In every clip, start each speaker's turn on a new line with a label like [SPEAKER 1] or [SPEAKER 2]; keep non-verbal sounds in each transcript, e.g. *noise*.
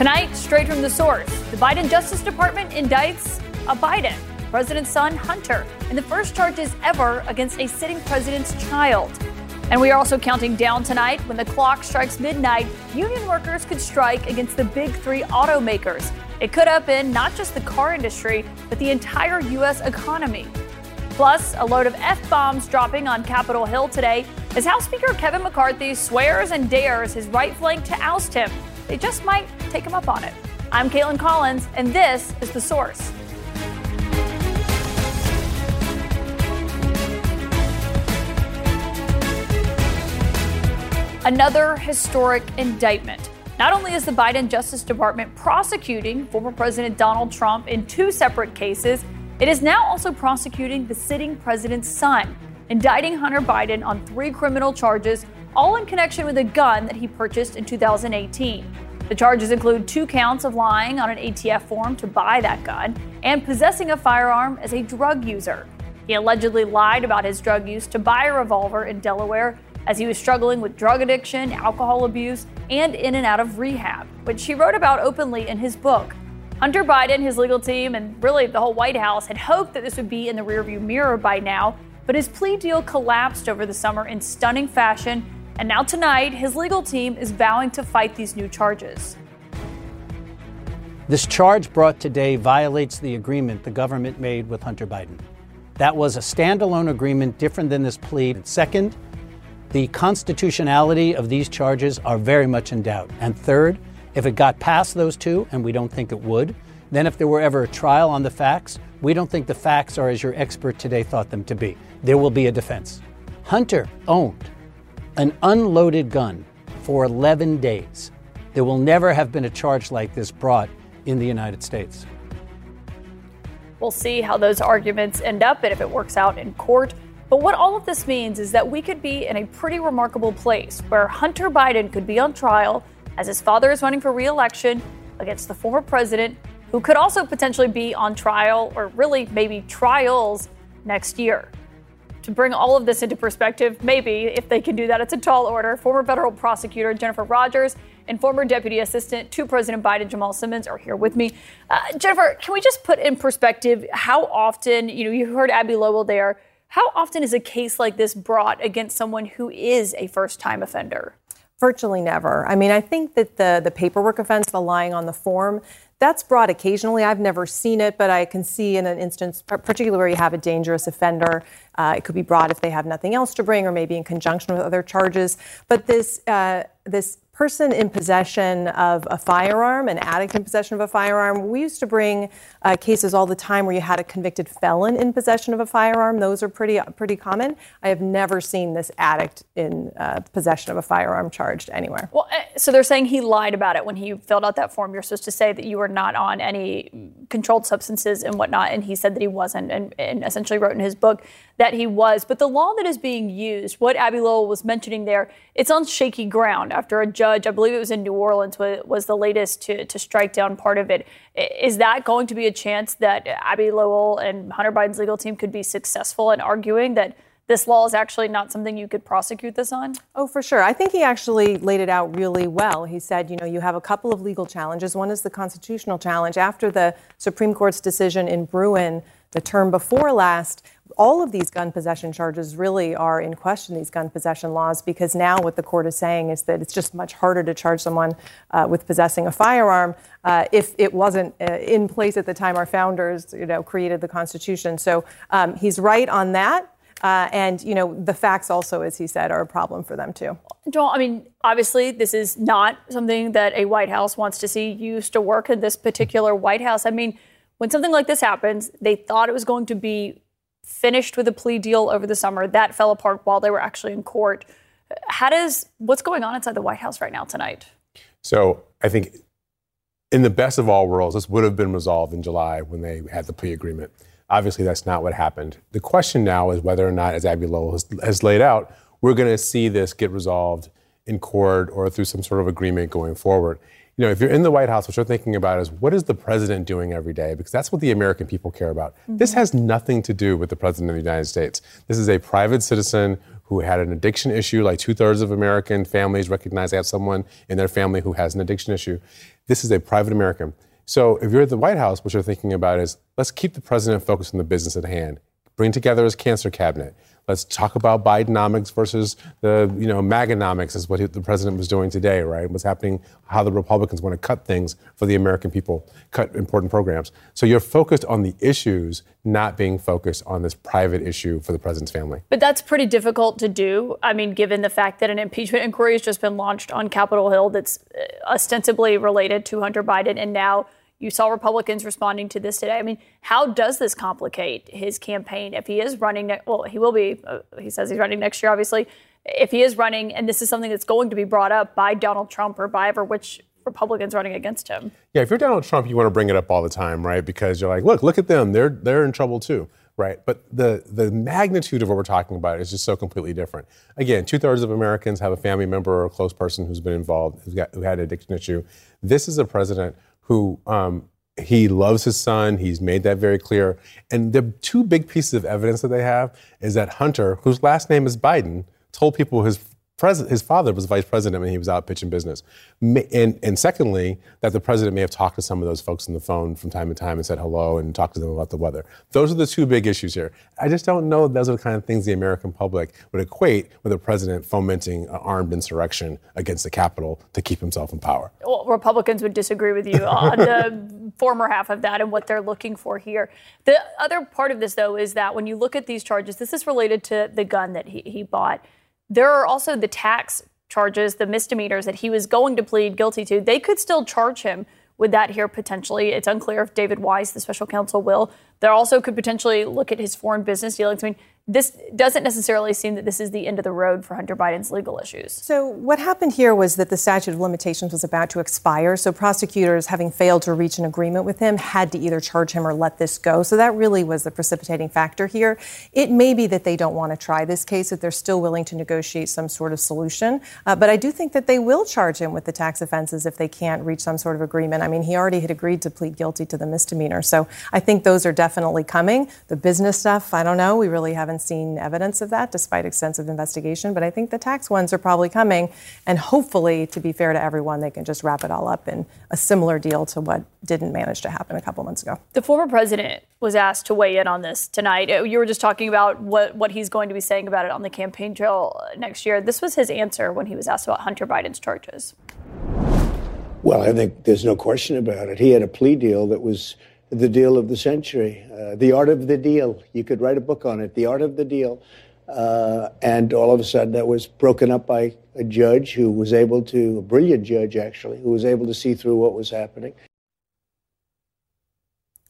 [SPEAKER 1] Tonight, straight from the source, the Biden Justice Department indicts a Biden, president's son, Hunter, in the first charges ever against a sitting president's child. And we are also counting down tonight. When the clock strikes midnight, union workers could strike against the big three automakers. It could upend not just the car industry, but the entire U.S. economy. Plus, a load of F bombs dropping on Capitol Hill today as House Speaker Kevin McCarthy swears and dares his right flank to oust him. They just might take him up on it. I'm Kaitlan Collins, and this is The Source. Another historic indictment. Not only is the Biden Justice Department prosecuting former President Donald Trump in two separate cases, it is now also prosecuting the sitting president's son, indicting Hunter Biden on three criminal charges, all in connection with a gun that he purchased in 2018. The charges include two counts of lying on an ATF form to buy that gun and possessing a firearm as a drug user. He allegedly lied about his drug use to buy a revolver in Delaware as he was struggling with drug addiction, alcohol abuse, and in and out of rehab, which he wrote about openly in his book. Hunter Biden, his legal team, and really the whole White House had hoped that this would be in the rearview mirror by now, but his plea deal collapsed over the summer in stunning fashion and now tonight, his legal team is vowing to fight these new charges.
[SPEAKER 2] This charge brought today violates the agreement the government made with Hunter Biden. That was a standalone agreement different than this plea. And second, the constitutionality of these charges are very much in doubt. And third, if it got past those two, and we don't think it would, then if there were ever a trial on the facts, we don't think the facts are as your expert today thought them to be. There will be a defense. Hunter owned an unloaded gun for 11 days. There will never have been a charge like this brought in the United States.
[SPEAKER 1] We'll see how those arguments end up and if it works out in court. But what all of this means is that we could be in a pretty remarkable place where Hunter Biden could be on trial as his father is running for reelection against the former president, who could also potentially be on trial or really maybe trials next year to bring all of this into perspective, maybe if they can do that, it's a tall order. Former federal prosecutor Jennifer Rogers and former deputy assistant to President Biden Jamal Simmons are here with me. Uh, Jennifer, can we just put in perspective how often, you know, you heard Abbe Lowell there. How often is a case like this brought against someone who is a first time offender?
[SPEAKER 3] Virtually never. I mean, I think that the, the paperwork offense, the lying on the form, that's brought occasionally. I've never seen it, but I can see in an instance, particularly where you have a dangerous offender, uh, it could be brought if they have nothing else to bring, or maybe in conjunction with other charges. But this uh, this person in possession of a firearm, an addict in possession of a firearm. We used to bring uh, cases all the time where you had a convicted felon in possession of a firearm. Those are pretty pretty common. I have never seen this addict in uh, possession of a firearm charged anywhere.
[SPEAKER 1] Well, uh, so they're saying he lied about it when he filled out that form. You're supposed to say that you were not on any controlled substances and whatnot, and he said that he wasn't, and, and essentially wrote in his book that he was. But the law that is being used, what Abbe Lowell was mentioning there, it's on shaky ground after a judge, I believe it was in New Orleans, was the latest to, to strike down part of it. Is that going to be a chance that Abbe Lowell and Hunter Biden's legal team could be successful in arguing that this law is actually not something you could prosecute this on?
[SPEAKER 3] Oh, for sure. I think he actually laid it out really well. He said, you know, you have a couple of legal challenges. One is the constitutional challenge. After the Supreme Court's decision in Bruen the term before last, all of these gun possession charges really are in question, these gun possession laws, because now what the court is saying is that it's just much harder to charge someone uh, with possessing a firearm uh, if it wasn't uh, in place at the time our founders, you know, created the Constitution. So um, he's right on that. Uh, and you know the facts also, as he said, are a problem for them too.
[SPEAKER 1] Joel, I mean, obviously, this is not something that a White House wants to see used to work in this particular White House. I mean, when something like this happens, they thought it was going to be finished with a plea deal over the summer. That fell apart while they were actually in court. How does what's going on inside the White House right now tonight?
[SPEAKER 4] So I think in the best of all worlds, this would have been resolved in July when they had the plea agreement. Obviously, that's not what happened. The question now is whether or not, as Abbe Lowell has, has laid out, we're going to see this get resolved in court or through some sort of agreement going forward you know, if you're in the White House, what you're thinking about is what is the president doing every day? Because that's what the American people care about. Mm-hmm. This has nothing to do with the president of the United States. This is a private citizen who had an addiction issue, like two thirds of American families recognize they have someone in their family who has an addiction issue. This is a private American. So if you're at the White House, what you're thinking about is let's keep the president focused on the business at hand, bring together his cancer cabinet, Let's talk about Bidenomics versus the, you know, Maganomics is what the president was doing today, right? What's happening, how the Republicans want to cut things for the American people, cut important programs. So you're focused on the issues, not being focused on this private issue for the president's family.
[SPEAKER 1] But that's pretty difficult to do. I mean, given the fact that an impeachment inquiry has just been launched on Capitol Hill that's ostensibly related to Hunter Biden and now you saw Republicans responding to this today. I mean, how does this complicate his campaign if he is running? Ne- well, he will be. Uh, he says he's running next year, obviously. If he is running, and this is something that's going to be brought up by Donald Trump or by ever which Republicans running against him.
[SPEAKER 4] Yeah, if you're Donald Trump, you want to bring it up all the time, right? Because you're like, look, look at them. They're they're in trouble too, right? But the the magnitude of what we're talking about is just so completely different. Again, two thirds of Americans have a family member or a close person who's been involved, who's got, who had an addiction issue. This is a president who um, he loves his son. He's made that very clear. And the two big pieces of evidence that they have is that Hunter, whose last name is Biden, told people his President, his father was vice president when he was out pitching business. And, and secondly, that the president may have talked to some of those folks on the phone from time to time and said hello and talked to them about the weather. Those are the two big issues here. I just don't know those are the kind of things the American public would equate with a president fomenting an armed insurrection against the Capitol to keep himself in power.
[SPEAKER 1] Well, Republicans would disagree with you on the *laughs* former half of that and what they're looking for here. The other part of this, though, is that when you look at these charges, this is related to the gun that he, he bought. There are also the tax charges, the misdemeanors that he was going to plead guilty to. They could still charge him with that here potentially. It's unclear if David Weiss, the special counsel, will. There also could potentially look at his foreign business dealings. I mean, this doesn't necessarily seem that this is the end of the road for Hunter Biden's legal issues.
[SPEAKER 3] So, what happened here was that the statute of limitations was about to expire. So, prosecutors, having failed to reach an agreement with him, had to either charge him or let this go. So, that really was the precipitating factor here. It may be that they don't want to try this case, that they're still willing to negotiate some sort of solution. Uh, but I do think that they will charge him with the tax offenses if they can't reach some sort of agreement. I mean, he already had agreed to plead guilty to the misdemeanor. So, I think those are definitely coming. The business stuff, I don't know. We really haven't haven't seen evidence of that despite extensive investigation, but I think the tax ones are probably coming. And hopefully, to be fair to everyone, they can just wrap it all up in a similar deal to what didn't manage to happen a couple months ago.
[SPEAKER 1] The former president was asked to weigh in on this tonight. Uh, you were just talking about what, what he's going to be saying about it on the campaign trail next year. This was his answer when he was asked about Hunter Biden's charges.
[SPEAKER 5] Well, I think there's no question about it. He had a plea deal that was the deal of the century, uh, the art of the deal. You could write a book on it, the art of the deal. Uh, and all of a sudden, that was broken up by a judge who was able to, a brilliant judge actually, who was able to see through what was happening.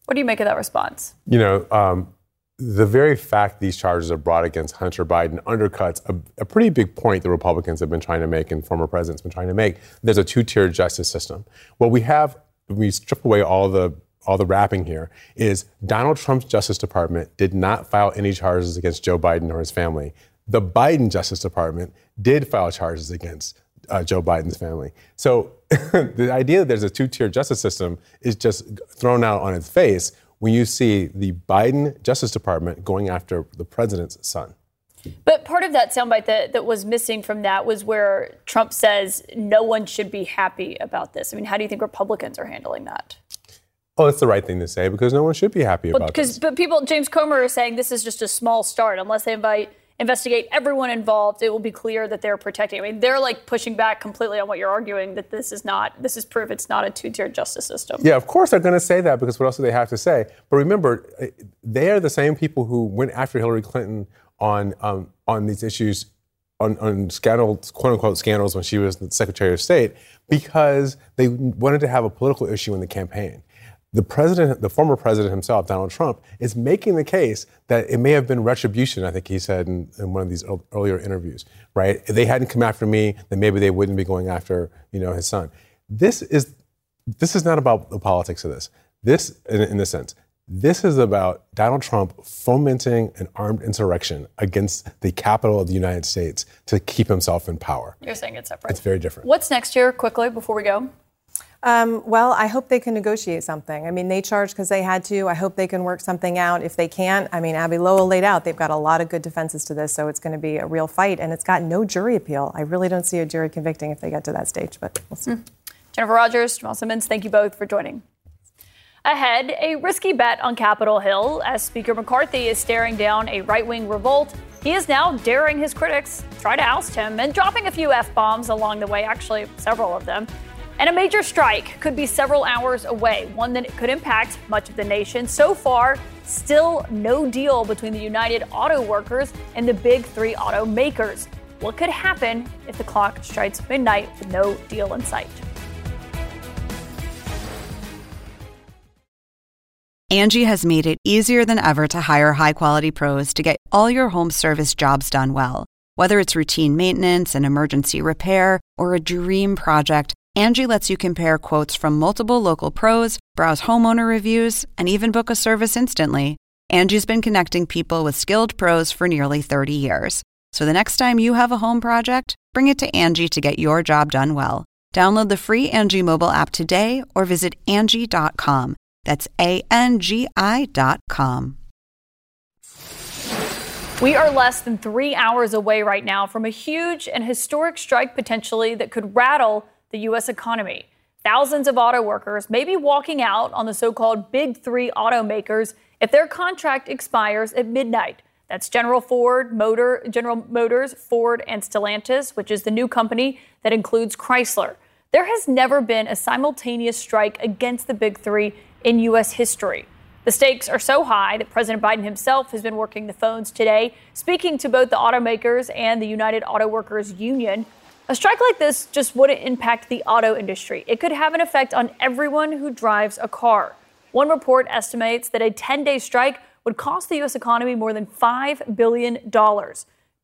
[SPEAKER 1] What do you make of that response?
[SPEAKER 4] You know, um, the very fact these charges are brought against Hunter Biden undercuts a, a, pretty big point the Republicans have been trying to make and former presidents have been trying to make. There's a two-tier justice system. What we have, we strip away all the all the wrapping here is Donald Trump's Justice Department did not file any charges against Joe Biden or his family. The Biden Justice Department did file charges against uh, Joe Biden's family. So *laughs* the idea that there's a two tier justice system is just thrown out on its face when you see the Biden Justice Department going after the president's son.
[SPEAKER 1] But part of that soundbite that, that was missing from that was where Trump says no one should be happy about this. I mean, how do you think Republicans are handling that?
[SPEAKER 4] Oh, it's the right thing to say because no one should be happy about
[SPEAKER 1] this. But people, James Comer is saying this is just a small start. Unless they invite, investigate everyone involved, it will be clear that they're protecting. I mean, they're like pushing back completely on what you're arguing that this is not. This is proof it's not a two-tier justice system.
[SPEAKER 4] Yeah, of course they're going to say that because what else do they have to say? But remember, eh, they are the same people who went after Hillary Clinton on um, on these issues on, on scandals, quote unquote scandals, when she was the Secretary of State, because they wanted to have a political issue in the campaign the president, the former president himself, Donald Trump, is making the case that it may have been retribution. I think he said in, in, one of these earlier interviews, right? If they hadn't come after me, then maybe they wouldn't be going after, you know, his son. This is this is not about the politics of this. This, in, in this sense, this is about Donald Trump fomenting an armed insurrection against the capital of the United States to keep himself in power.
[SPEAKER 1] You're saying it's separate.
[SPEAKER 4] It's very different.
[SPEAKER 1] What's next year, quickly, before we go?
[SPEAKER 3] Um, well, I hope they can negotiate something. I mean, they charged because they had to. I hope they can work something out. If they can't, I mean, Abbe Lowell laid out they've got a lot of good defenses to this, so it's going to be a real fight. And it's got no jury appeal. I really don't see a jury convicting if they get to that stage, but we'll see. Mm.
[SPEAKER 1] Jennifer Rogers, Jamal Simmons, thank you both for joining. Ahead, a risky bet on Capitol Hill as Speaker McCarthy is staring down a right wing revolt. He is now daring his critics try to oust him and dropping a few F bombs along the way, actually, several of them. And a major strike could be several hours away, one that could impact much of the nation. So far, still no deal between the United Auto Workers and the big three automakers. What could happen if the clock strikes midnight with no deal in sight?
[SPEAKER 6] Angie has made it easier than ever to hire high quality pros to get all your home service jobs done well. Whether it's routine maintenance, an emergency repair, or a dream project, Angie lets you compare quotes from multiple local pros, browse homeowner reviews, and even book a service instantly. Angie's been connecting people with skilled pros for nearly 30 years. So the next time you have a home project, bring it to Angie to get your job done well. Download the free Angie mobile app today or visit Angie.com. That's A N G I.com.
[SPEAKER 1] We are less than three hours away right now from a huge and historic strike potentially that could rattle the U.S. economy. Thousands of auto workers may be walking out on the so called big three automakers if their contract expires at midnight. That's General Ford, Motor, General Motors, Ford, and Stellantis, which is the new company that includes Chrysler. There has never been a simultaneous strike against the big three in U.S. history. The stakes are so high that President Biden himself has been working the phones today, speaking to both the automakers and the United Auto Workers Union. A strike like this just wouldn't impact the auto industry. It could have an effect on everyone who drives a car. One report estimates that a 10 day strike would cost the U.S. economy more than $5 billion. $2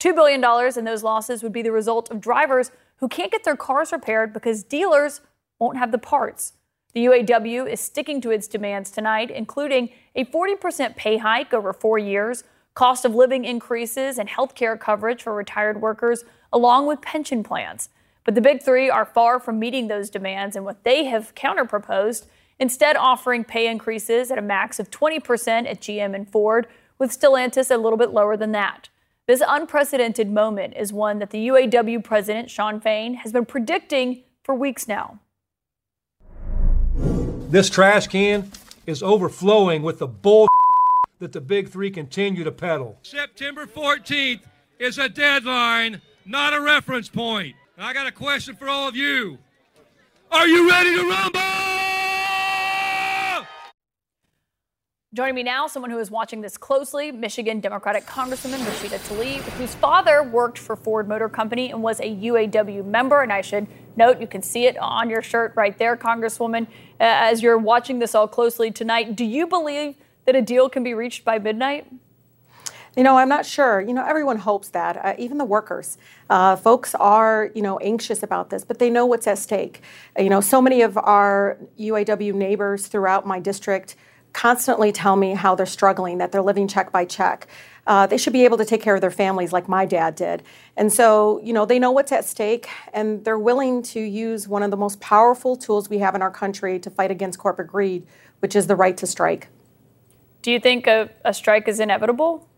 [SPEAKER 1] billion in those losses would be the result of drivers who can't get their cars repaired because dealers won't have the parts. The UAW is sticking to its demands tonight, including a 40% pay hike over four years, cost of living increases, and health care coverage for retired workers, along with pension plans. But the big three are far from meeting those demands, and what they have counterproposed, instead offering pay increases at a max of 20% at GM and Ford, with Stellantis a little bit lower than that. This unprecedented moment is one that the UAW president, Shawn Fain, has been predicting for weeks now.
[SPEAKER 7] This trash can is overflowing with the bull *laughs* that the big three continue to peddle.
[SPEAKER 8] September 14th is a deadline, not a reference point. And I got a question for all of you. Are you ready to rumble?
[SPEAKER 1] Joining me now, someone who is watching this closely, Michigan Democratic Congresswoman Rashida Tlaib, whose father worked for Ford Motor Company and was a UAW member. And I should note, you can see it on your shirt right there, Congresswoman. Uh, as you're watching this all closely tonight, do you believe that a deal can be reached by midnight?
[SPEAKER 9] You know, I'm not sure. You know, everyone hopes that, uh, even the workers. Uh, folks are, you know, anxious about this, but they know what's at stake. You know, so many of our UAW neighbors throughout my district constantly tell me how they're struggling, that they're living check by check. Uh, they should be able to take care of their families like my dad did. And so, you know, they know what's at stake and they're willing to use one of the most powerful tools we have in our country to fight against corporate greed, which is the right to strike.
[SPEAKER 1] Do you think a, a strike is inevitable?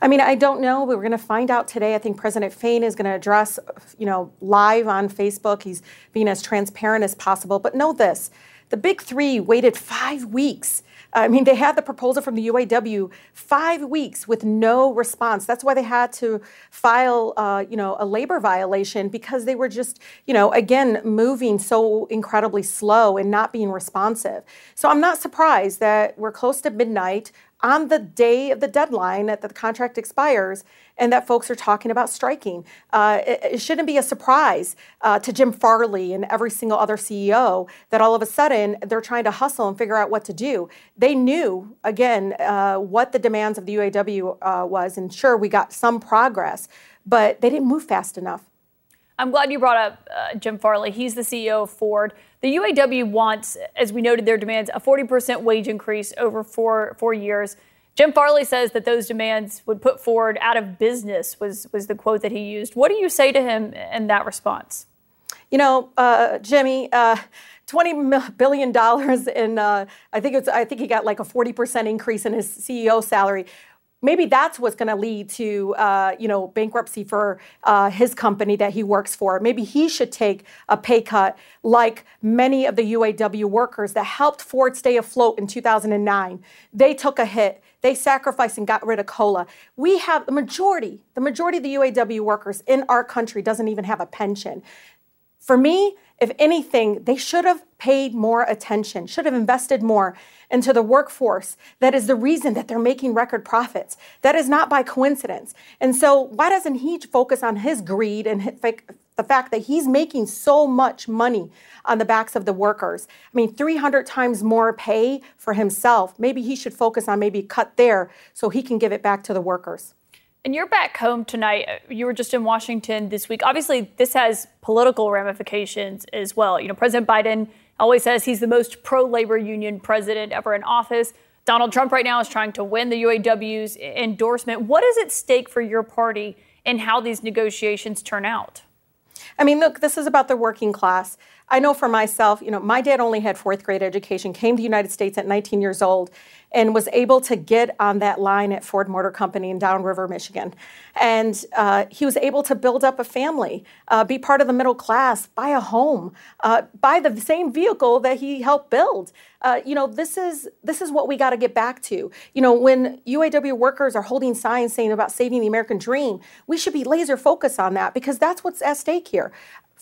[SPEAKER 9] I mean, I don't know. We're going to find out today. I think President Fain is going to address, you know, live on Facebook. He's being as transparent as possible. But know this the big three waited five weeks. I mean, they had the proposal from the UAW five weeks with no response. That's why they had to file, uh, you know, a labor violation because they were just, you know, again moving so incredibly slow and not being responsive. So I'm not surprised that we're close to midnight on the day of the deadline that the contract expires and that folks are talking about striking. Uh, it, it, shouldn't be a surprise uh, to Jim Farley and every single other CEO that all of a sudden they're trying to hustle and figure out what to do. They knew, again, uh, what the demands of the UAW uh, was, and sure, we got some progress, but they didn't move fast enough.
[SPEAKER 1] I'm glad you brought up uh, Jim Farley. He's the CEO of Ford. The UAW wants, as we noted, their demands a 40% wage increase over four four years. Jim Farley says that those demands would put Ford out of business. Was was the quote that he used? What do you say to him in that response?
[SPEAKER 9] You know, uh, Jimmy, uh, $20 billion in, uh, I think it's, I think he got like a 40% increase in his CEO salary. Maybe that's what's going to lead to, uh, you know, bankruptcy for uh, his company that he works for. Maybe he should take a pay cut, like many of the UAW workers that helped Ford stay afloat in 2009. They took a hit. They sacrificed and got rid of COLA. We have the majority, the majority of the UAW workers in our country doesn't even have a pension. For me, if anything, they should have paid more attention, should have invested more into the workforce. That is the reason that they're making record profits. That is not by coincidence. And so, why doesn't he focus on his greed and the fact that he's making so much money on the backs of the workers? I mean, 300 times more pay for himself. Maybe he should focus on maybe cut there so he can give it back to the workers.
[SPEAKER 1] And you're back home tonight. You were just in Washington this week. Obviously, this has political ramifications as well. You know, President Biden always says he's the most pro labor union president ever in office. Donald Trump right now is trying to win the UAW's endorsement. What is at stake for your party and how these negotiations turn out?
[SPEAKER 9] I mean, look, this is about the working class. I know for myself, you know, my dad only had fourth grade education, came to the United States at 19 years old, and was able to get on that line at Ford Motor Company in Downriver, Michigan. And uh, he was able to build up a family, uh, be part of the middle class, buy a home, uh, buy the same vehicle that he helped build. Uh, you know, this is this is what we got to get back to. You know, when UAW workers are holding signs saying about saving the American dream, we should be laser focused on that because that's what's at stake here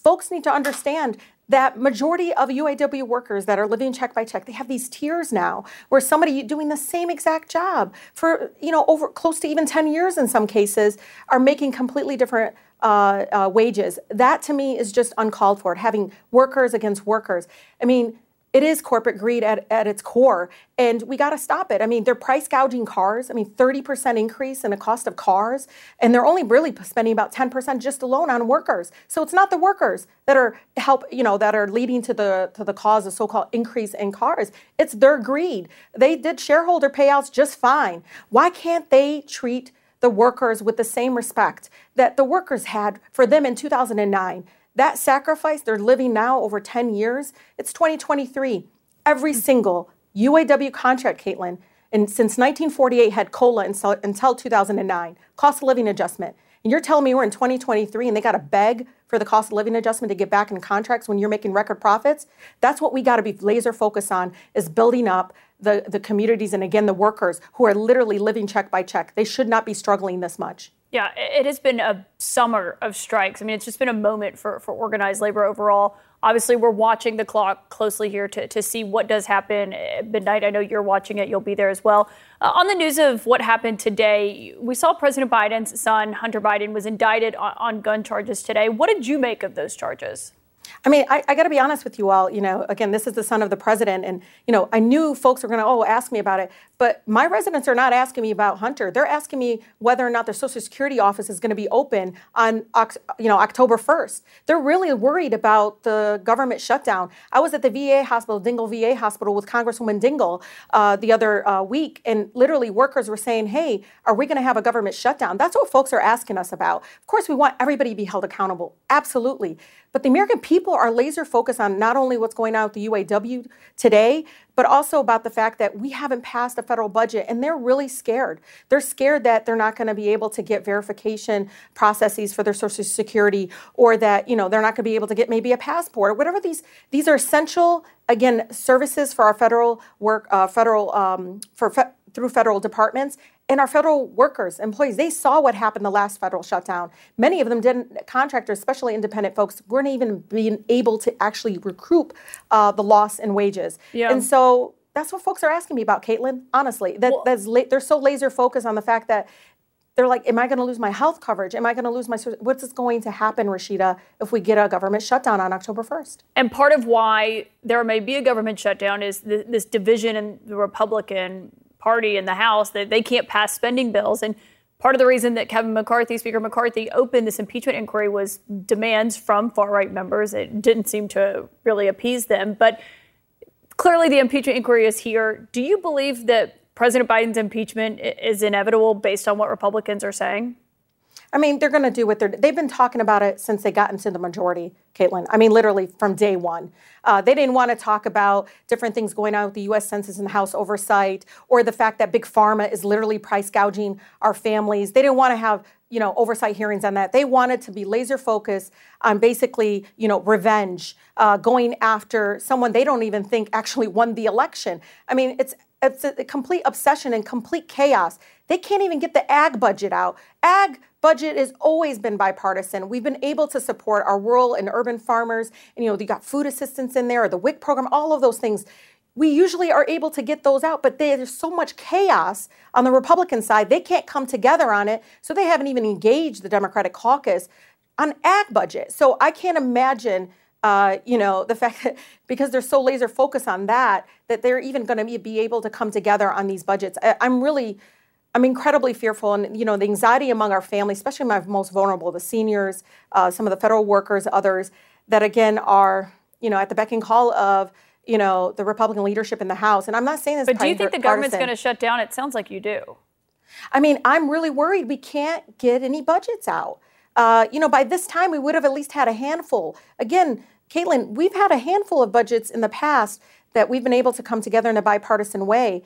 [SPEAKER 9] folks need to understand that majority of UAW workers that are living check by check, they have these tiers now where somebody doing the same exact job for, you know, over close to even 10 years in some cases are making completely different uh, uh, wages. That to me is just uncalled for, having workers against workers. I mean, it is corporate greed at, at its core, and we got to stop it. I mean, they're price gouging cars. I mean, 30% increase in the cost of cars, and they're only really spending about 10% just alone on workers. So it's not the workers that are help, you know, that are leading to the to the cause of so-called increase in cars. It's their greed. They did shareholder payouts just fine. Why can't they treat the workers with the same respect that the workers had for them in 2009? That sacrifice they're living now over 10 years, it's 2023. Every mm. single UAW contract, Kaitlan, and since 1948 had COLA until 2009, cost of living adjustment. And you're telling me we're in 2023 and they got to beg for the cost of living adjustment to get back in contracts when you're making record profits? That's what we got to be laser focused on is building up the, the communities and again the workers who are literally living check by check. They should not be struggling this much.
[SPEAKER 1] Yeah, it has been a summer of strikes. I mean, it's just been a moment for, for organized labor overall. Obviously, we're watching the clock closely here to, to see what does happen at midnight. I know you're watching it, you'll be there as well. Uh, on the news of what happened today, we saw President Biden's son, Hunter Biden, was indicted on, on gun charges today. What did you make of those charges?
[SPEAKER 9] I mean, I, I got to be honest with you all. You know, again, this is the son of the president, and you know, I knew folks were going to oh ask me about it, but my residents are not asking me about Hunter. They're asking me whether or not their Social Security office is going to be open on you know October 1st. They're really worried about the government shutdown. I was at the VA hospital, Dingell VA hospital, with Congresswoman Dingell uh, the other uh, week, and literally workers were saying, "Hey, are we going to have a government shutdown?" That's what folks are asking us about. Of course, we want everybody to be held accountable, absolutely. But the American people are laser focused on not only what's going on with the UAW today, but also about the fact that we haven't passed a federal budget and they're really scared. They're scared that they're not going to be able to get verification processes for their social security or that, you know, they're not going to be able to get maybe a passport or whatever these these are essential again services for our federal work uh, federal um, for fe- through federal departments and our federal workers, employees, they saw what happened the last federal shutdown. Many of them didn't, contractors, especially independent folks, weren't even being able to actually recoup uh, the loss in wages. Yeah. And so that's what folks are asking me about, Kaitlan, honestly. That, well, that's la- they're so laser focused on the fact that they're like, am I going to lose my health coverage? Am I going to lose my, what's going to happen, Rashida, if we get a government shutdown on October 1st?
[SPEAKER 1] And part of why there may be a government shutdown is this division in the Republican party in the House that they can't pass spending bills. And part of the reason that Kevin McCarthy, Speaker McCarthy, opened this impeachment inquiry was demands from far right members. It didn't seem to really appease them. But clearly, the impeachment inquiry is here. Do you believe that President Biden's impeachment is inevitable based on what Republicans are saying?
[SPEAKER 9] I mean, they're going to do what they're. They've been talking about it since they got into the majority, Kaitlan. I mean, literally from day one. Uh, they didn't want to talk about different things going on with the U.S. Census and House oversight, or the fact that big pharma is literally price gouging our families. They didn't want to have you know oversight hearings on that. They wanted to be laser focused on basically you know revenge, uh, going after someone they don't even think actually won the election. I mean, it's it's a complete obsession and complete chaos. They can't even get the ag budget out. Ag budget has always been bipartisan. We've been able to support our rural and urban farmers. And, you know, you got food assistance in there, or the WIC program, all of those things. We usually are able to get those out, but there's so much chaos on the Republican side. They can't come together on it. So they haven't even engaged the Democratic caucus on ag budget. So I can't imagine uh, you know, the fact that *laughs* because they're so laser focused on that, that they're even going to be able to come together on these budgets. I, I'm really, I'm incredibly fearful, and you know, the anxiety among our family, especially my most vulnerable, the seniors, uh, some of the federal workers, others that again are, you know, at the beck and call of, you know, the Republican leadership in the House. And I'm not saying this.
[SPEAKER 1] But do you think the government's going to shut down? It sounds like you do.
[SPEAKER 9] I mean, I'm really worried we can't get any budgets out. Uh, you know, by this time we would have at least had a handful. Again, Kaitlan, we've had a handful of budgets in the past that we've been able to come together in a bipartisan way.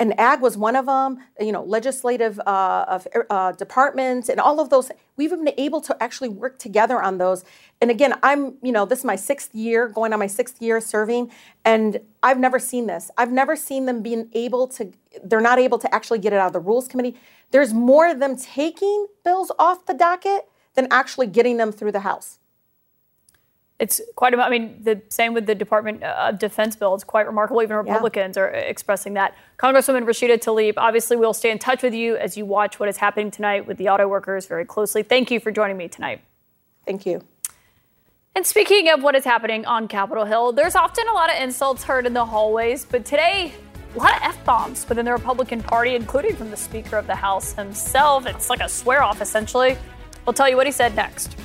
[SPEAKER 9] And ag was one of them, you know, legislative uh, of, uh, departments and all of those. We've been able to actually work together on those. And again, I'm, you know, this is my sixth year, going on my sixth year serving, and I've never seen this. I've never seen them being able to, they're not able to actually get it out of the Rules Committee. There's more of them taking bills off the docket than actually getting them through the House.
[SPEAKER 1] It's quite. I mean, the same with the Department of Defense bill. It's quite remarkable. Even Republicans yeah. are expressing that. Congresswoman Rashida Tlaib. Obviously, we'll stay in touch with you as you watch what is happening tonight with the auto workers very closely. Thank you for joining me tonight.
[SPEAKER 9] Thank you.
[SPEAKER 1] And speaking of what is happening on Capitol Hill, there's often a lot of insults heard in the hallways, but today, a lot of F bombs within the Republican Party, including from the Speaker of the House himself. It's like a swear off, essentially. We'll tell you what he said next.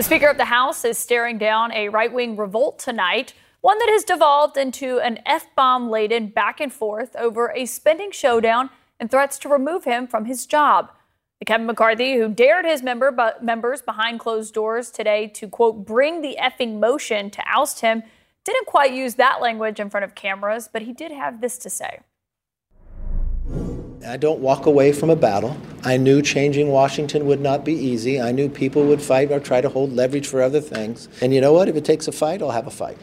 [SPEAKER 1] The Speaker of the House is staring down a right wing revolt tonight, one that has devolved into an F bomb laden back and forth over a spending showdown and threats to remove him from his job. Kevin McCarthy, who dared his member, members behind closed doors today to, quote, bring the effing motion to oust him, didn't quite use that language in front of cameras, but he did have this to say.
[SPEAKER 10] I don't walk away from a battle. I knew changing Washington would not be easy. I knew people would fight or try to hold leverage for other things. And you know what? If it takes a fight, I'll have a fight.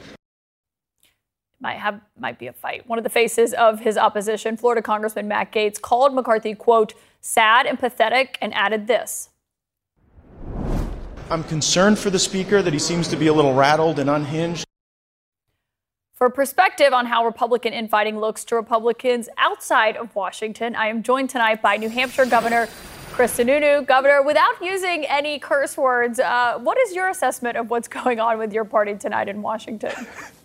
[SPEAKER 1] Might have might be a fight. One of the faces of his opposition, Florida Congressman Matt Gaetz, called McCarthy, quote, sad and pathetic, and added this.
[SPEAKER 11] I'm concerned for the speaker that he seems to be a little rattled and unhinged.
[SPEAKER 1] For perspective on how Republican infighting looks to Republicans outside of Washington, I am joined tonight by New Hampshire Governor Chris Sununu. Governor, without using any curse words, uh, what is your assessment of what's *laughs* going on with your party tonight in Washington?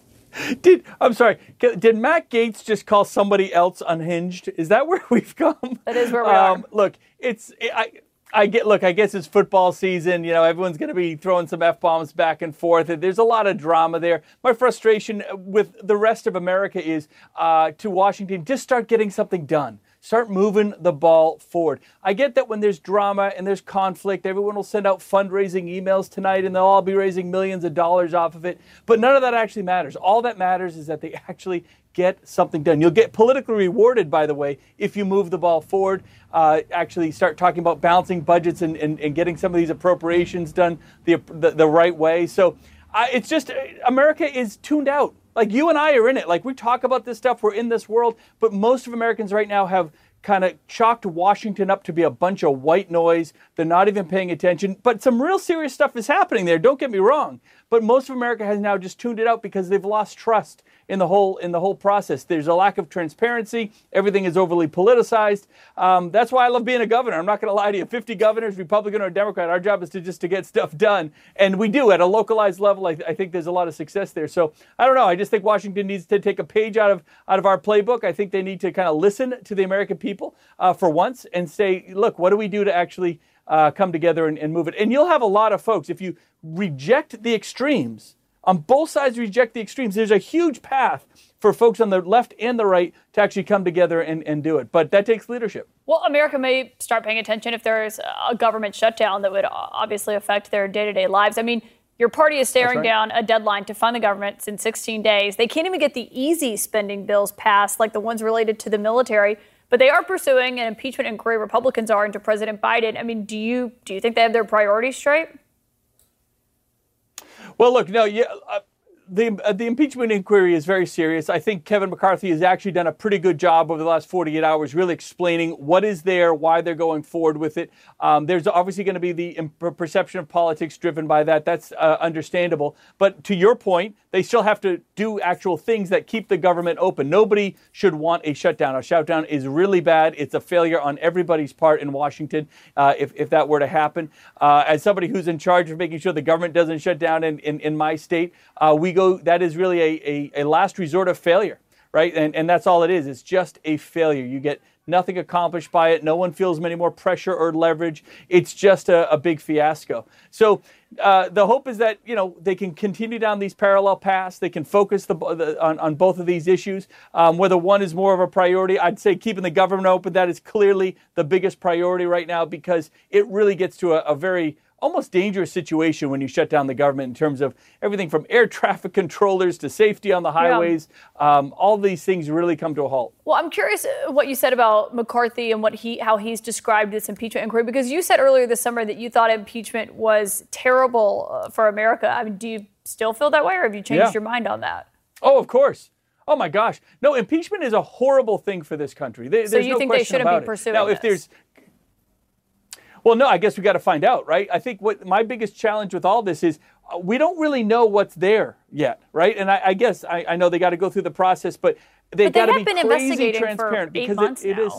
[SPEAKER 1] *laughs*
[SPEAKER 12] Did I'm sorry? Did Matt Gaetz just call somebody else unhinged? Is that where *laughs* we've come?
[SPEAKER 1] That is where we um,
[SPEAKER 12] are. Look, it's I, I get look, I guess it's football season, you know, everyone's going to be throwing some F-bombs back and forth. There's a lot of drama there. My frustration with the rest of America is uh, to Washington, just start getting something done. Start moving the ball forward. I get that when there's drama and there's conflict, everyone will send out fundraising emails tonight and they'll all be raising millions of dollars off of it. But none of that actually matters. All that matters is that they *laughs* actually get something done. You'll get politically rewarded, by the way, if you move the ball forward, uh, actually start talking about balancing budgets and, and, and, getting some of these appropriations done the, the, the right way. So uh, it's just, uh, America is tuned out. Like you and I are in it. Like we talk about this stuff, we're in this world, but most of Americans right now have kind of chalked Washington up to be a bunch of white noise. They're not even paying attention. But some real serious stuff is happening there, don't get me wrong. But most of America has now just tuned it out because they've lost trust in the whole in the whole process. There's a lack of transparency. Everything is overly politicized. Um, that's why I love being a governor. I'm not going to lie to you. 50 governors, Republican or Democrat, our job is to just to get stuff done, and we do at a localized level. I, I think there's a lot of success there. So I don't know. I just think Washington needs to take a page out of out of our playbook. I think they need to kind of listen to the American people uh, for once and say, look, what do we do to actually uh, come together and, and move it? And you'll have a lot of folks if you reject the extremes on both sides reject the extremes. There's a huge path for folks on the left and the right to actually come together and, and do it. But that takes leadership.
[SPEAKER 1] Well, America may start paying attention if there's a government shutdown that would obviously affect their day to day lives. I mean, your party is staring right. down a deadline to fund the government in 16 days. They can't even get the easy spending bills passed, like the ones related to the military. But they are pursuing an impeachment inquiry. Republicans are into President Biden. I mean, do you do you think they have their priorities straight?
[SPEAKER 12] Well, look, no, yeah. Uh, the, uh, the impeachment inquiry is very serious. I think Kevin McCarthy has actually done a pretty good job over the last 48 hours, really explaining what is there, why they're going forward with it. Um, there's obviously going to be the perception of politics driven by that. That's uh, understandable. But to your point, they still have to do actual things that keep the government open. Nobody should want a shutdown. A shutdown is really bad. It's a failure on everybody's part in Washington uh, if, if that were to happen. Uh, as somebody who's in charge of making sure the government doesn't shut down in, in, in my state, uh, we go, that is really a, a, a last resort of failure, right? And, and that's all it is. It's just a failure. You get nothing accomplished by it. No one feels any more pressure or leverage. It's just a, a big fiasco. So uh, the hope is that you know they can continue down these parallel paths. They can focus the, the on, on, both of these issues. Um, whether one is more of a priority, I'd say keeping the government open. That is clearly the biggest priority right now because it really gets to a, a very almost dangerous situation when you shut down the government in terms of everything from air traffic controllers to safety on the highways. Yeah. Um, all these things really come to a halt.
[SPEAKER 1] Well, I'm curious uh, what you said about McCarthy and what he how he's described this impeachment inquiry because you said earlier this summer that you thought impeachment was terrible uh, for America. I mean, do you still feel that way, or have you changed yeah. your mind on that?
[SPEAKER 12] Oh, of course. Oh my gosh! No, impeachment is a horrible thing for this country. There,
[SPEAKER 1] so you
[SPEAKER 12] no
[SPEAKER 1] think they shouldn't be pursuing
[SPEAKER 12] it. Now,
[SPEAKER 1] this?
[SPEAKER 12] if there's well, no, I guess we got to find out, right? I think what my biggest challenge with all this is uh, we don't really know what's there yet, right? And I, I guess I, I, know they got to go through the process, but they've got to be crazy transparent because it, it is.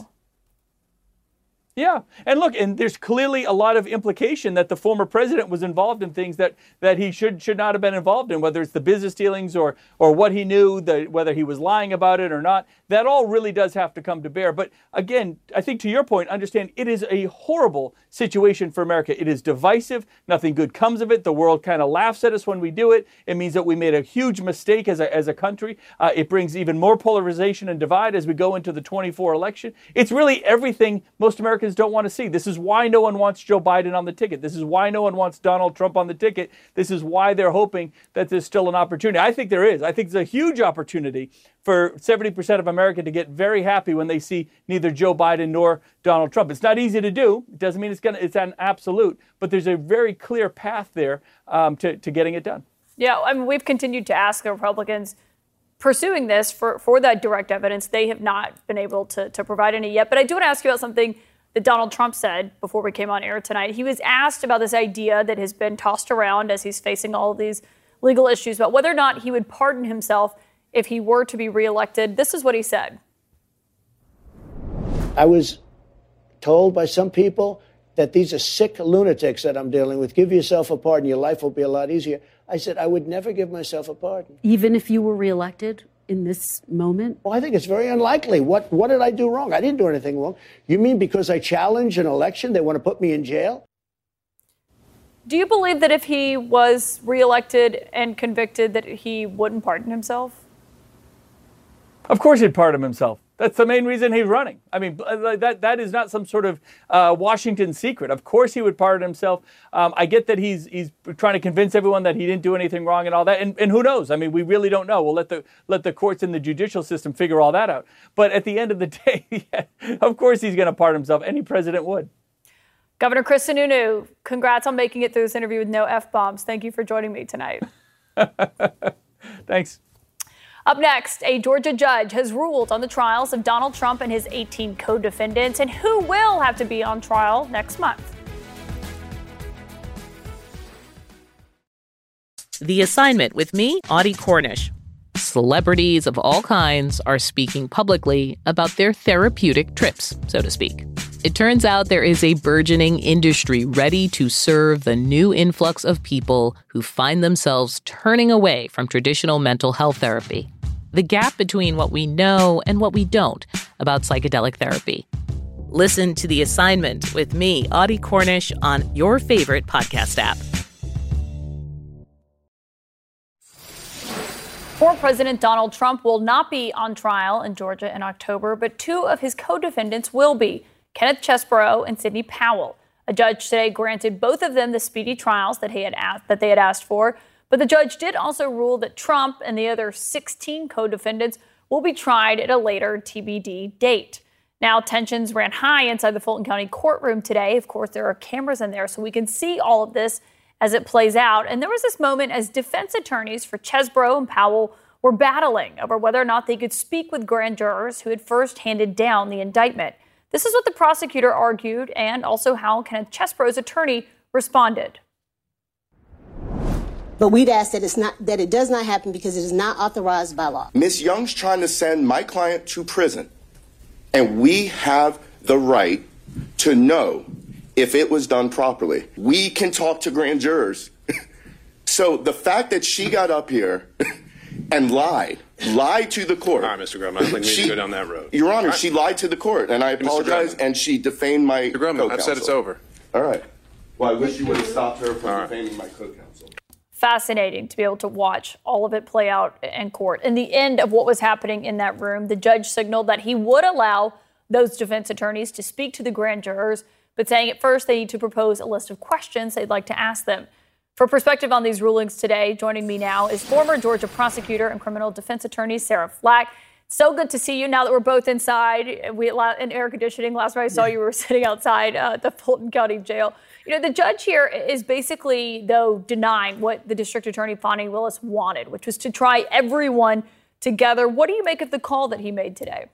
[SPEAKER 12] Yeah, and look, and there's clearly a lot of implication that the former president was involved in things that, that he should should not have been involved in, whether it's the business dealings or or what he knew, the, whether he was lying about it or not. That all really does have to come to bear. But again, I think to your point, understand it is a horrible situation for America. It is divisive. Nothing good comes of it. The world kind of laughs at us when we do it. It means that we made a huge mistake as a as a country. Uh, it brings even more polarization and divide as we go into the 24 election. It's really everything most Americans Americans don't want to see. This is why no one wants Joe Biden on the ticket. This is why no one wants Donald Trump on the ticket. This is why they're hoping that there's still an opportunity. I think there is. I think there's a huge opportunity for 70% of America to get very happy when they see neither Joe Biden nor Donald Trump. It's not easy to do. It doesn't mean it's going to, it's an absolute, but there's a very clear path there um, to, to getting it done.
[SPEAKER 1] Yeah, I mean, we've continued to ask the Republicans pursuing this for, for that direct evidence. They have not been able to, to provide any yet. But I do want to ask you about something that Donald Trump said before we came on air tonight. He was asked about this idea that has been tossed around as he's facing all of these legal issues about whether or not he would pardon himself if he were to be reelected. This is what he said.
[SPEAKER 5] I was told by some people that these are sick lunatics that I'm dealing with. Give yourself a pardon, your life will be a lot easier. I said, I would never give myself a pardon.
[SPEAKER 13] Even if you were reelected? In this moment?
[SPEAKER 5] Well, I think it's very unlikely. What what did I do wrong? I didn't do anything wrong. You mean because I challenged an election, they want to put me in jail?
[SPEAKER 1] Do you believe that if he was reelected and convicted, that he wouldn't pardon himself?
[SPEAKER 12] Of course, he'd pardon himself. That's the main reason he's running. I mean, that that is not some sort of uh, Washington secret. Of course, he would pardon himself. Um, I get that he's he's trying to convince everyone that he didn't do anything wrong and all that. And, and who knows? I mean, we really don't know. We'll let the let the courts and the judicial system figure all that out. But at the end of the *laughs* day, yeah, of course, he's going to pardon himself. Any president would.
[SPEAKER 1] Governor Chris Sununu, congrats on making it through this interview with no f bombs. Thank you for joining me tonight. *laughs*
[SPEAKER 12] Thanks.
[SPEAKER 1] Up next, a Georgia judge has ruled on the trials of Donald Trump and his 18 co defendants and who will have to be on trial next month.
[SPEAKER 14] The assignment with me, Audie Cornish. Celebrities of all kinds are speaking publicly about their therapeutic trips, so to speak. It turns out there is a burgeoning industry ready to serve the new influx of people who find themselves turning away from traditional mental health therapy. The gap between what we know and what we don't about psychedelic therapy. Listen to The Assignment with me, Audie Cornish, on your favorite podcast app.
[SPEAKER 1] Former President Donald Trump will not be on trial in Georgia in October, but two of his co defendants will be Kenneth Chesebro and Sidney Powell. A judge today granted both of them the speedy trials that, he had asked, that they had asked for, but the judge did also rule that Trump and the other 16 co defendants will be tried at a later TBD date. Now, tensions ran high inside the Fulton County courtroom today. Of course, there are cameras in there, so we can see all of this as it plays out. And there was this moment as defense attorneys for Chesebro and Powell were battling over whether or not they could speak with grand jurors who had first handed down the indictment. This is what the prosecutor argued and also how Kenneth Chesebro's attorney responded.
[SPEAKER 15] But we'd ask that it's not that it does not happen because it is not authorized by law.
[SPEAKER 16] Miss Young's trying to send my client to prison, and we have the right to know if it was done properly. We can talk to grand jurors. *laughs* so the fact that she got up here *laughs* and lied, lied to the court.
[SPEAKER 17] All right, Mr. Grubman, I don't think we need to go down that road.
[SPEAKER 16] Your Honor,
[SPEAKER 17] Right.
[SPEAKER 16] she lied to the court, and I apologize, and she defamed my
[SPEAKER 17] Mr. Grubman, I've said it's over.
[SPEAKER 16] All right. Well, I wish you would have stopped her from defaming my co-counsel.
[SPEAKER 1] Fascinating to be able to watch all of it play out in court. In the end of what was happening in that room, the judge signaled that he would allow those defense attorneys to speak to the grand jurors, but saying at first they need to propose a list of questions they'd like to ask them. For perspective on these rulings today, joining me now is former Georgia prosecutor and criminal defense attorney Sarah Flack. So good to see you now that we're both inside. We in air conditioning. Last time I saw you, we were *laughs* sitting outside uh, the Fulton County Jail. You know, the judge here is basically, though, denying what the district attorney Fani Willis wanted, which was to try everyone together. What do you make of the call that he made today?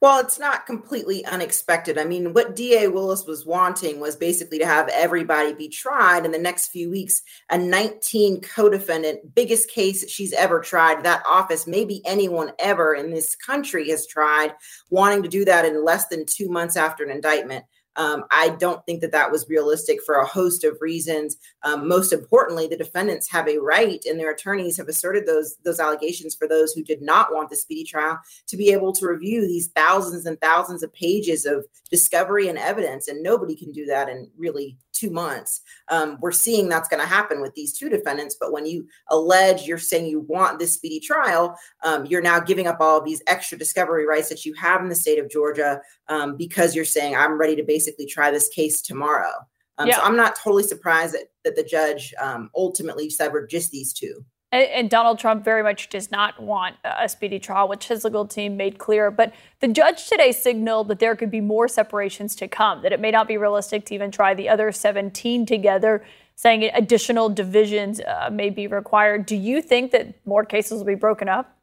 [SPEAKER 18] Well, it's not completely unexpected. I mean, what DA Willis was wanting was basically to have everybody be tried in the next few weeks. A 19 co defendant, biggest case she's ever tried, that office, maybe anyone ever in this country has tried, wanting to do that in less than two months after an indictment. Um, I don't think that that was realistic for a host of reasons. Um, most importantly, the defendants have a right, and their attorneys have asserted those those allegations for those who did not want the speedy trial to be able to review these thousands and thousands of pages of discovery and evidence, and nobody can do that in really two months. Um, we're seeing that's going to happen with these two defendants, but when you allege you're saying you want this speedy trial, um, you're now giving up all these extra discovery rights that you have in the state of Georgia um, because you're saying I'm ready to basically try this case tomorrow. Um, So I'm not totally surprised that, that the judge um, ultimately severed just these two.
[SPEAKER 1] And, Donald Trump very much does not want a speedy trial, which his legal team made clear. But the judge today signaled that there could be more separations to come, that it may not be realistic to even try the other 17 together, saying additional divisions uh, may be required. Do you think that more cases will be broken up?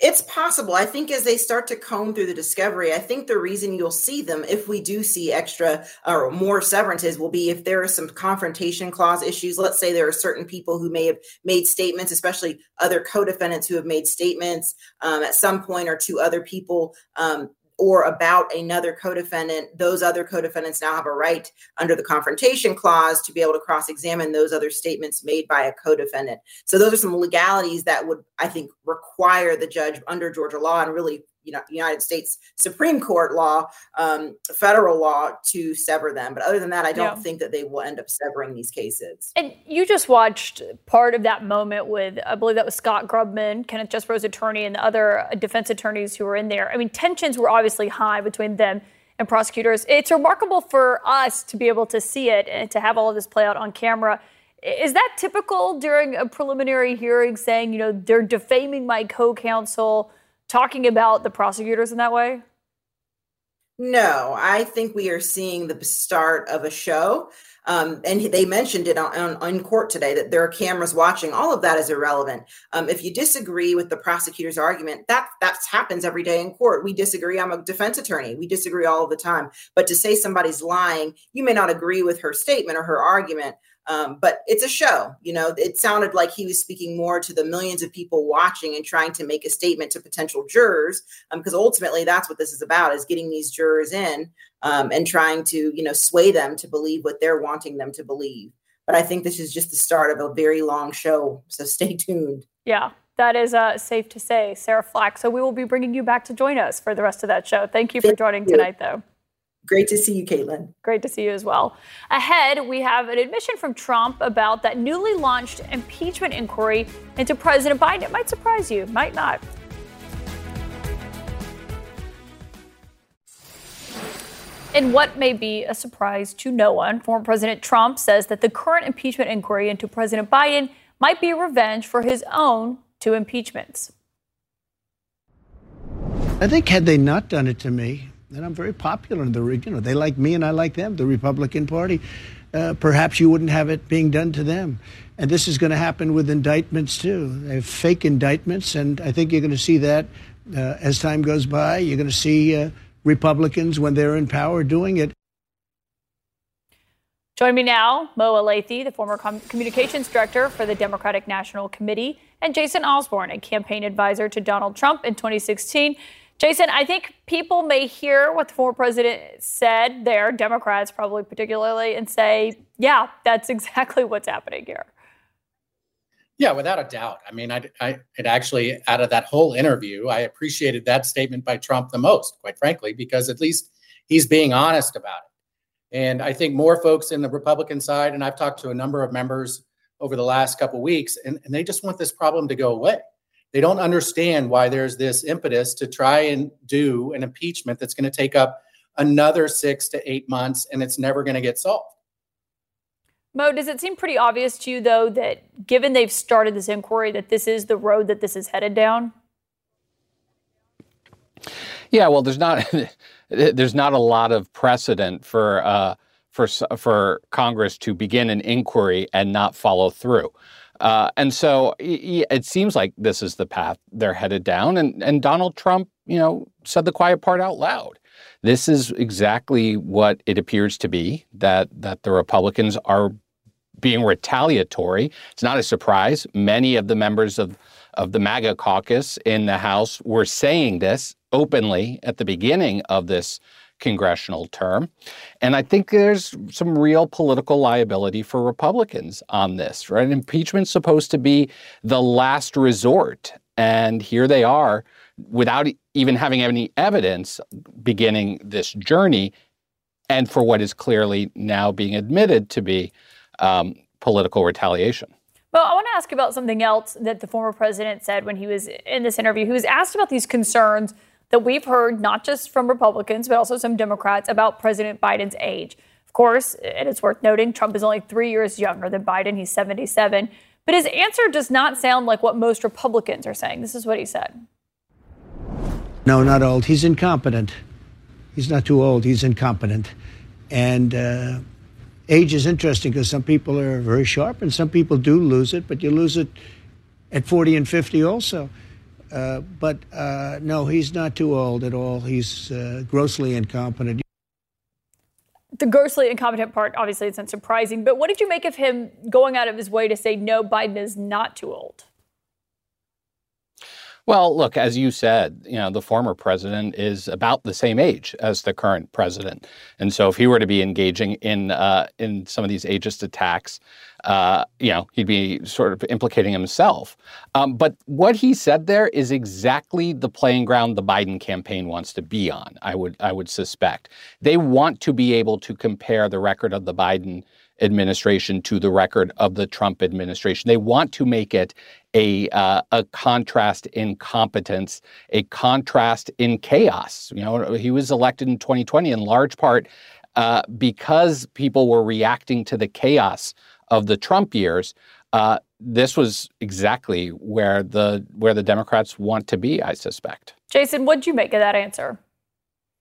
[SPEAKER 18] It's possible. I think as they start to comb through the discovery, I think the reason you'll see them, if we do see extra or more severances, will be if there are some confrontation clause issues. Let's say there are certain people who may have made statements, especially other co defendants who have made statements um, at some point or to other people. Um, or about another co-defendant, those other co-defendants now have a right under the confrontation clause to be able to cross-examine those other statements made by a co-defendant. So those are some legalities that would, I think, require the judge under Georgia law and really, United States Supreme Court law, um, federal law to sever them. But other than that, I don't
[SPEAKER 1] Yeah.
[SPEAKER 18] think that they will end up severing these cases.
[SPEAKER 1] And you just watched part of that moment with, I believe that was Scott Grubman, Kenneth Chesebro's attorney, and the other defense attorneys who were in there. I mean, tensions were obviously high between them and prosecutors. It's remarkable for us to be able to see it and to have all of this play out on camera. Is that typical during a preliminary hearing saying, you know, they're defaming my co counsel, talking about the prosecutors in that way?
[SPEAKER 18] No, I think we are seeing the start of a show. Um, and they mentioned it on, on, on court today that there are cameras watching. All of that is irrelevant. Um, if you disagree with the prosecutor's argument, that that happens every day in court. We disagree. I'm a defense attorney. We disagree all the time. But to say somebody's lying, you may not agree with her statement or her argument. Um, but it's a show. You know, it sounded like he was speaking more to the millions of people watching and trying to make a statement to potential jurors, because ultimately that's what this is about: is getting these jurors in um, and trying to, you know, sway them to believe what they're wanting them to believe. But I think this is just the start of a very long show. So *laughs* stay tuned.
[SPEAKER 1] Yeah, that is uh, safe to say, Sarah Flack. So we will be bringing you back to join us for the rest of that show. Thank you for joining
[SPEAKER 18] you.
[SPEAKER 1] tonight, though.
[SPEAKER 18] Great to see you, Kaitlan.
[SPEAKER 1] Great to see you as well. Ahead, we have an admission from Trump about that newly launched impeachment inquiry into President Biden. It might surprise you, might not. In what may be a surprise to no one, former President Trump says that the current impeachment inquiry into President Biden might be revenge for his own two impeachments.
[SPEAKER 19] I think had they not done it to me, and I'm very popular in the you know they like me and I like them, the Republican Party. Uh, perhaps you wouldn't have it being done to them. And this is going to happen with indictments too. They have fake indictments, and I think you're going to see that uh, as time goes by. You're going to see uh, Republicans when they're in power doing it.
[SPEAKER 1] Join me now, Mo Elleithee, the former com- communications director for the Democratic National Committee, and Jason Osborne, a campaign advisor to Donald Trump in 2016. Jason, I think people may hear what the former president said there, Democrats probably particularly, and say, yeah, that's *laughs* exactly what's happening here.
[SPEAKER 20] Yeah, without a doubt. I mean, I, I, it actually, out of that whole interview, I appreciated that statement by Trump the most, quite frankly, because at least he's being honest about it. And I think more folks in the Republican side, and I've talked to a number of members over the last couple weeks, and, and they just want this problem to go away. They don't understand why there's this impetus to try and do an impeachment that's going to take up another six to eight months and it's never going to get solved.
[SPEAKER 1] Mo, does it seem pretty obvious to you, though, that given they've started this inquiry, that this is the road that this is headed down?
[SPEAKER 21] Yeah, well, there's not *laughs* there's not a lot of precedent for uh, for for Congress to begin an inquiry and not follow through. Uh, and so it seems like this is the path they're headed down. And, and Donald Trump, you know, said the quiet part out loud. This is exactly what it appears to be that that the Republicans are being retaliatory. It's not a surprise. Many of the members of of the MAGA caucus in the House were saying this openly at the beginning of this congressional term. And I think there's some real political liability for Republicans on this, right? Impeachment's supposed to be the last resort. And here they are, without even having any evidence, beginning this journey, and for what is clearly now being admitted to be um, political retaliation.
[SPEAKER 1] Well, I want to ask about something else that the former president said when he was in this interview. He was asked about these concerns that we've heard not just from Republicans, but also some Democrats about President Biden's age. Of course, and it's worth noting, Trump is only three years younger than Biden. He's 77. But his answer does not sound like what most Republicans are saying. This is what he said.
[SPEAKER 19] No, not old. He's incompetent. He's not too old. He's incompetent. And uh, age is interesting because some people are very sharp and some people do lose it, but you lose it at 40 and 50 also. Uh, but uh, no, he's not too old at all. He's uh, grossly incompetent.
[SPEAKER 1] The grossly incompetent part, obviously, isn't surprising. But what did you make of him going out of his way to say, no, Biden is not too old?
[SPEAKER 21] Well, look, as you said, you know, the former president is about the same age as the current president, and so if he were to be engaging in uh, in some of these ageist attacks, uh, you know, he'd be sort of implicating himself. Um, but what he said there is exactly the playing ground the Biden campaign wants to be on. I would I would suspect they want to be able to compare the record of the Biden administration to the record of the Trump administration. They want to make it a uh, a contrast in competence, a contrast in chaos. You know, he was elected in 2020 in large part uh, because people were reacting to the chaos of the Trump years. Uh, this was exactly where the where the Democrats want to be. I suspect.
[SPEAKER 1] Jason, what'd you make of that answer?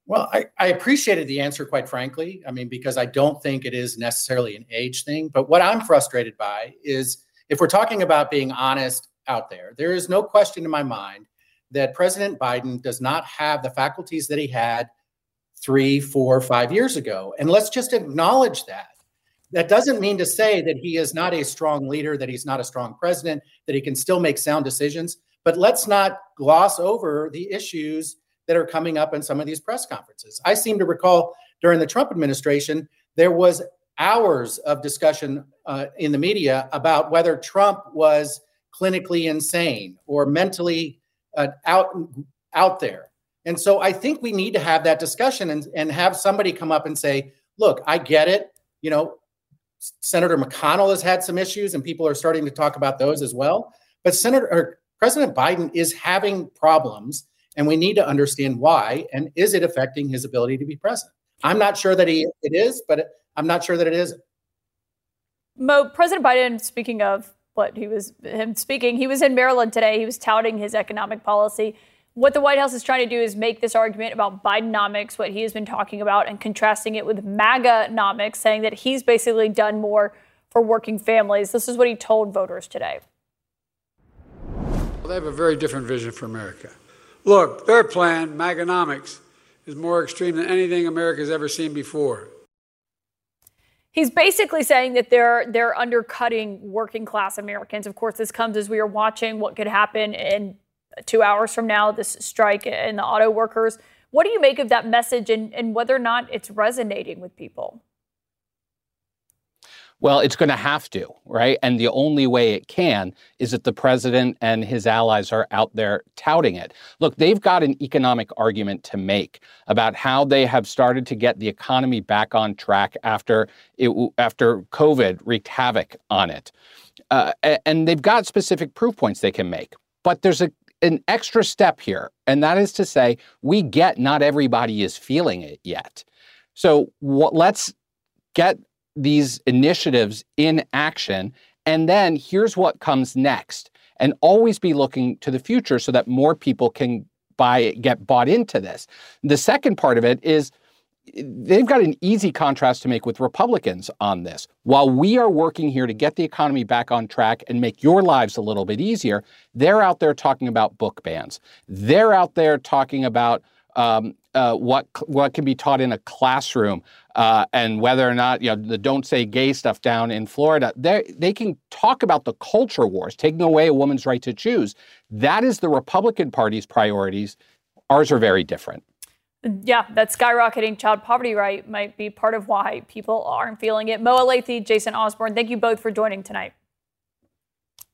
[SPEAKER 20] Well, I, I, appreciated the answer, quite frankly. I mean, because I don't think it is necessarily an age thing. But what I'm frustrated by is if we're talking about being honest out there, there is no question in my mind that President Biden does not have the faculties that he had three, four, five years ago. And let's just acknowledge that. That doesn't mean to say that he is not a strong leader, that he's not a strong president, that he can still make sound decisions. But let's not gloss over the issues that are coming up in some of these press conferences. I seem to recall during the Trump administration, there was hours of discussion uh, in the media about whether Trump was clinically insane or mentally uh, out out there. And so I think we need to have that discussion and, and have somebody come up and say, look, I get it. You know, Senator McConnell has had some issues and people are starting to talk about those as well. But Senator or President Biden is having problems and we need to understand why and is it affecting his ability to be president? I'm not sure that he it is, but I'm not sure that it isn't.
[SPEAKER 1] Mo, President Biden, speaking of what he was him speaking, he was in Maryland today. He was touting his economic policy. What the White House is trying to do is make this argument about Bidenomics, what he has been talking about, and contrasting it with MAGAnomics, saying that he's basically done more for working families. This is what he told voters today.
[SPEAKER 22] Well, they have a very different vision for America. Look, their plan, MAGAnomics, is more extreme than anything America's ever seen before.
[SPEAKER 1] He's basically saying that they're they're undercutting working class Americans. Of course, this comes as we are watching what could happen in two hours from now, this strike and the auto workers. What do you make of that message and, and whether or not it's resonating with people?
[SPEAKER 21] Well, it's going to have to, right? And the only way it can is that the president and his allies are out there touting it. Look, they've got an economic argument to make about how they have started to get the economy back on track after it, after COVID wreaked havoc on it, uh, and they've got specific proof points they can make. But there's a an extra step here, and that is to say, we get not everybody is feeling it yet. So let's get these initiatives in action. And then here's what comes next. And always be looking to the future so that more people can buy get bought into this. The second part of it is they've got an easy contrast to make with Republicans on this. While we are working here to get the economy back on track and make your lives a little bit easier, they're out there talking about book bans. They're out there talking about um, uh, what what can be taught in a classroom uh, and whether or not you know the don't say gay stuff down in Florida. They they can talk about the culture wars, taking away a woman's right to choose. That is the Republican Party's priorities. Ours are very different.
[SPEAKER 1] Yeah, that skyrocketing child poverty rate might be part of why people aren't feeling it. Mo Elleithee, Jason Osborne, thank you both for joining tonight.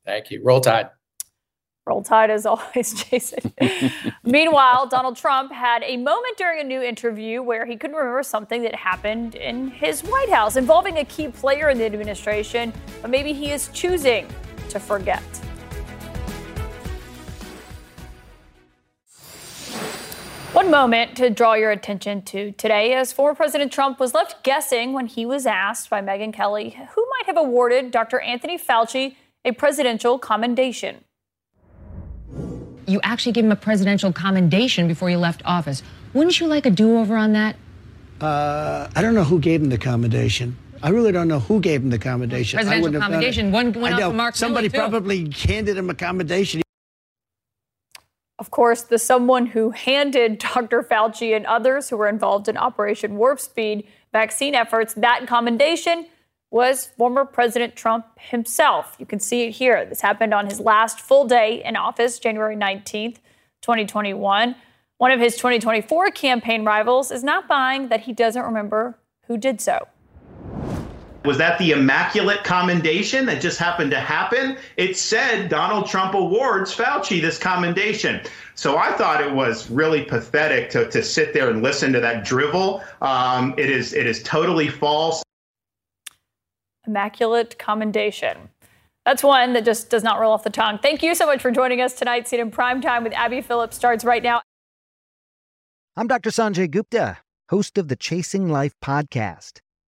[SPEAKER 20] Thank you. Roll Tide.
[SPEAKER 1] Roll Tide as *laughs* always, Jason. Meanwhile, Donald Trump had a moment during a new interview where he couldn't remember something that happened in his White House involving a key player in the administration, but maybe he is choosing to forget. One moment to draw your attention to today as former President Trump was left guessing when he was asked by Megyn Kelly who might have awarded Dr. Anthony Fauci a presidential commendation.
[SPEAKER 23] You actually gave him a presidential commendation before you left office. Wouldn't you like a do over on that?
[SPEAKER 19] Uh, I don't know who gave him the commendation. I really don't know who gave him the commendation.
[SPEAKER 23] Presidential commendation. One went out to Mark
[SPEAKER 19] Somebody
[SPEAKER 23] Milley,
[SPEAKER 19] probably handed him a commendation.
[SPEAKER 1] Of course, the someone who handed *laughs* Dr. Fauci and others who were involved in Operation Warp Speed vaccine efforts that commendation was former President Trump himself. You can see it here. This happened on his last full day in office, January 19th, 2021. One of his 2024 campaign rivals is not buying that he doesn't remember who did so.
[SPEAKER 24] Was that the immaculate commendation that just happened to happen? It said Donald Trump awards Fauci this commendation. So I thought it was really pathetic to, to sit there and listen to that drivel. Um, it is it is totally false.
[SPEAKER 1] Immaculate commendation. That's one that just does not roll off the tongue. Thank you so much for joining us tonight. See it in prime time with Abby Phillips starts right now.
[SPEAKER 25] I'm Dr. Sanjay Gupta, host of the Chasing Life podcast.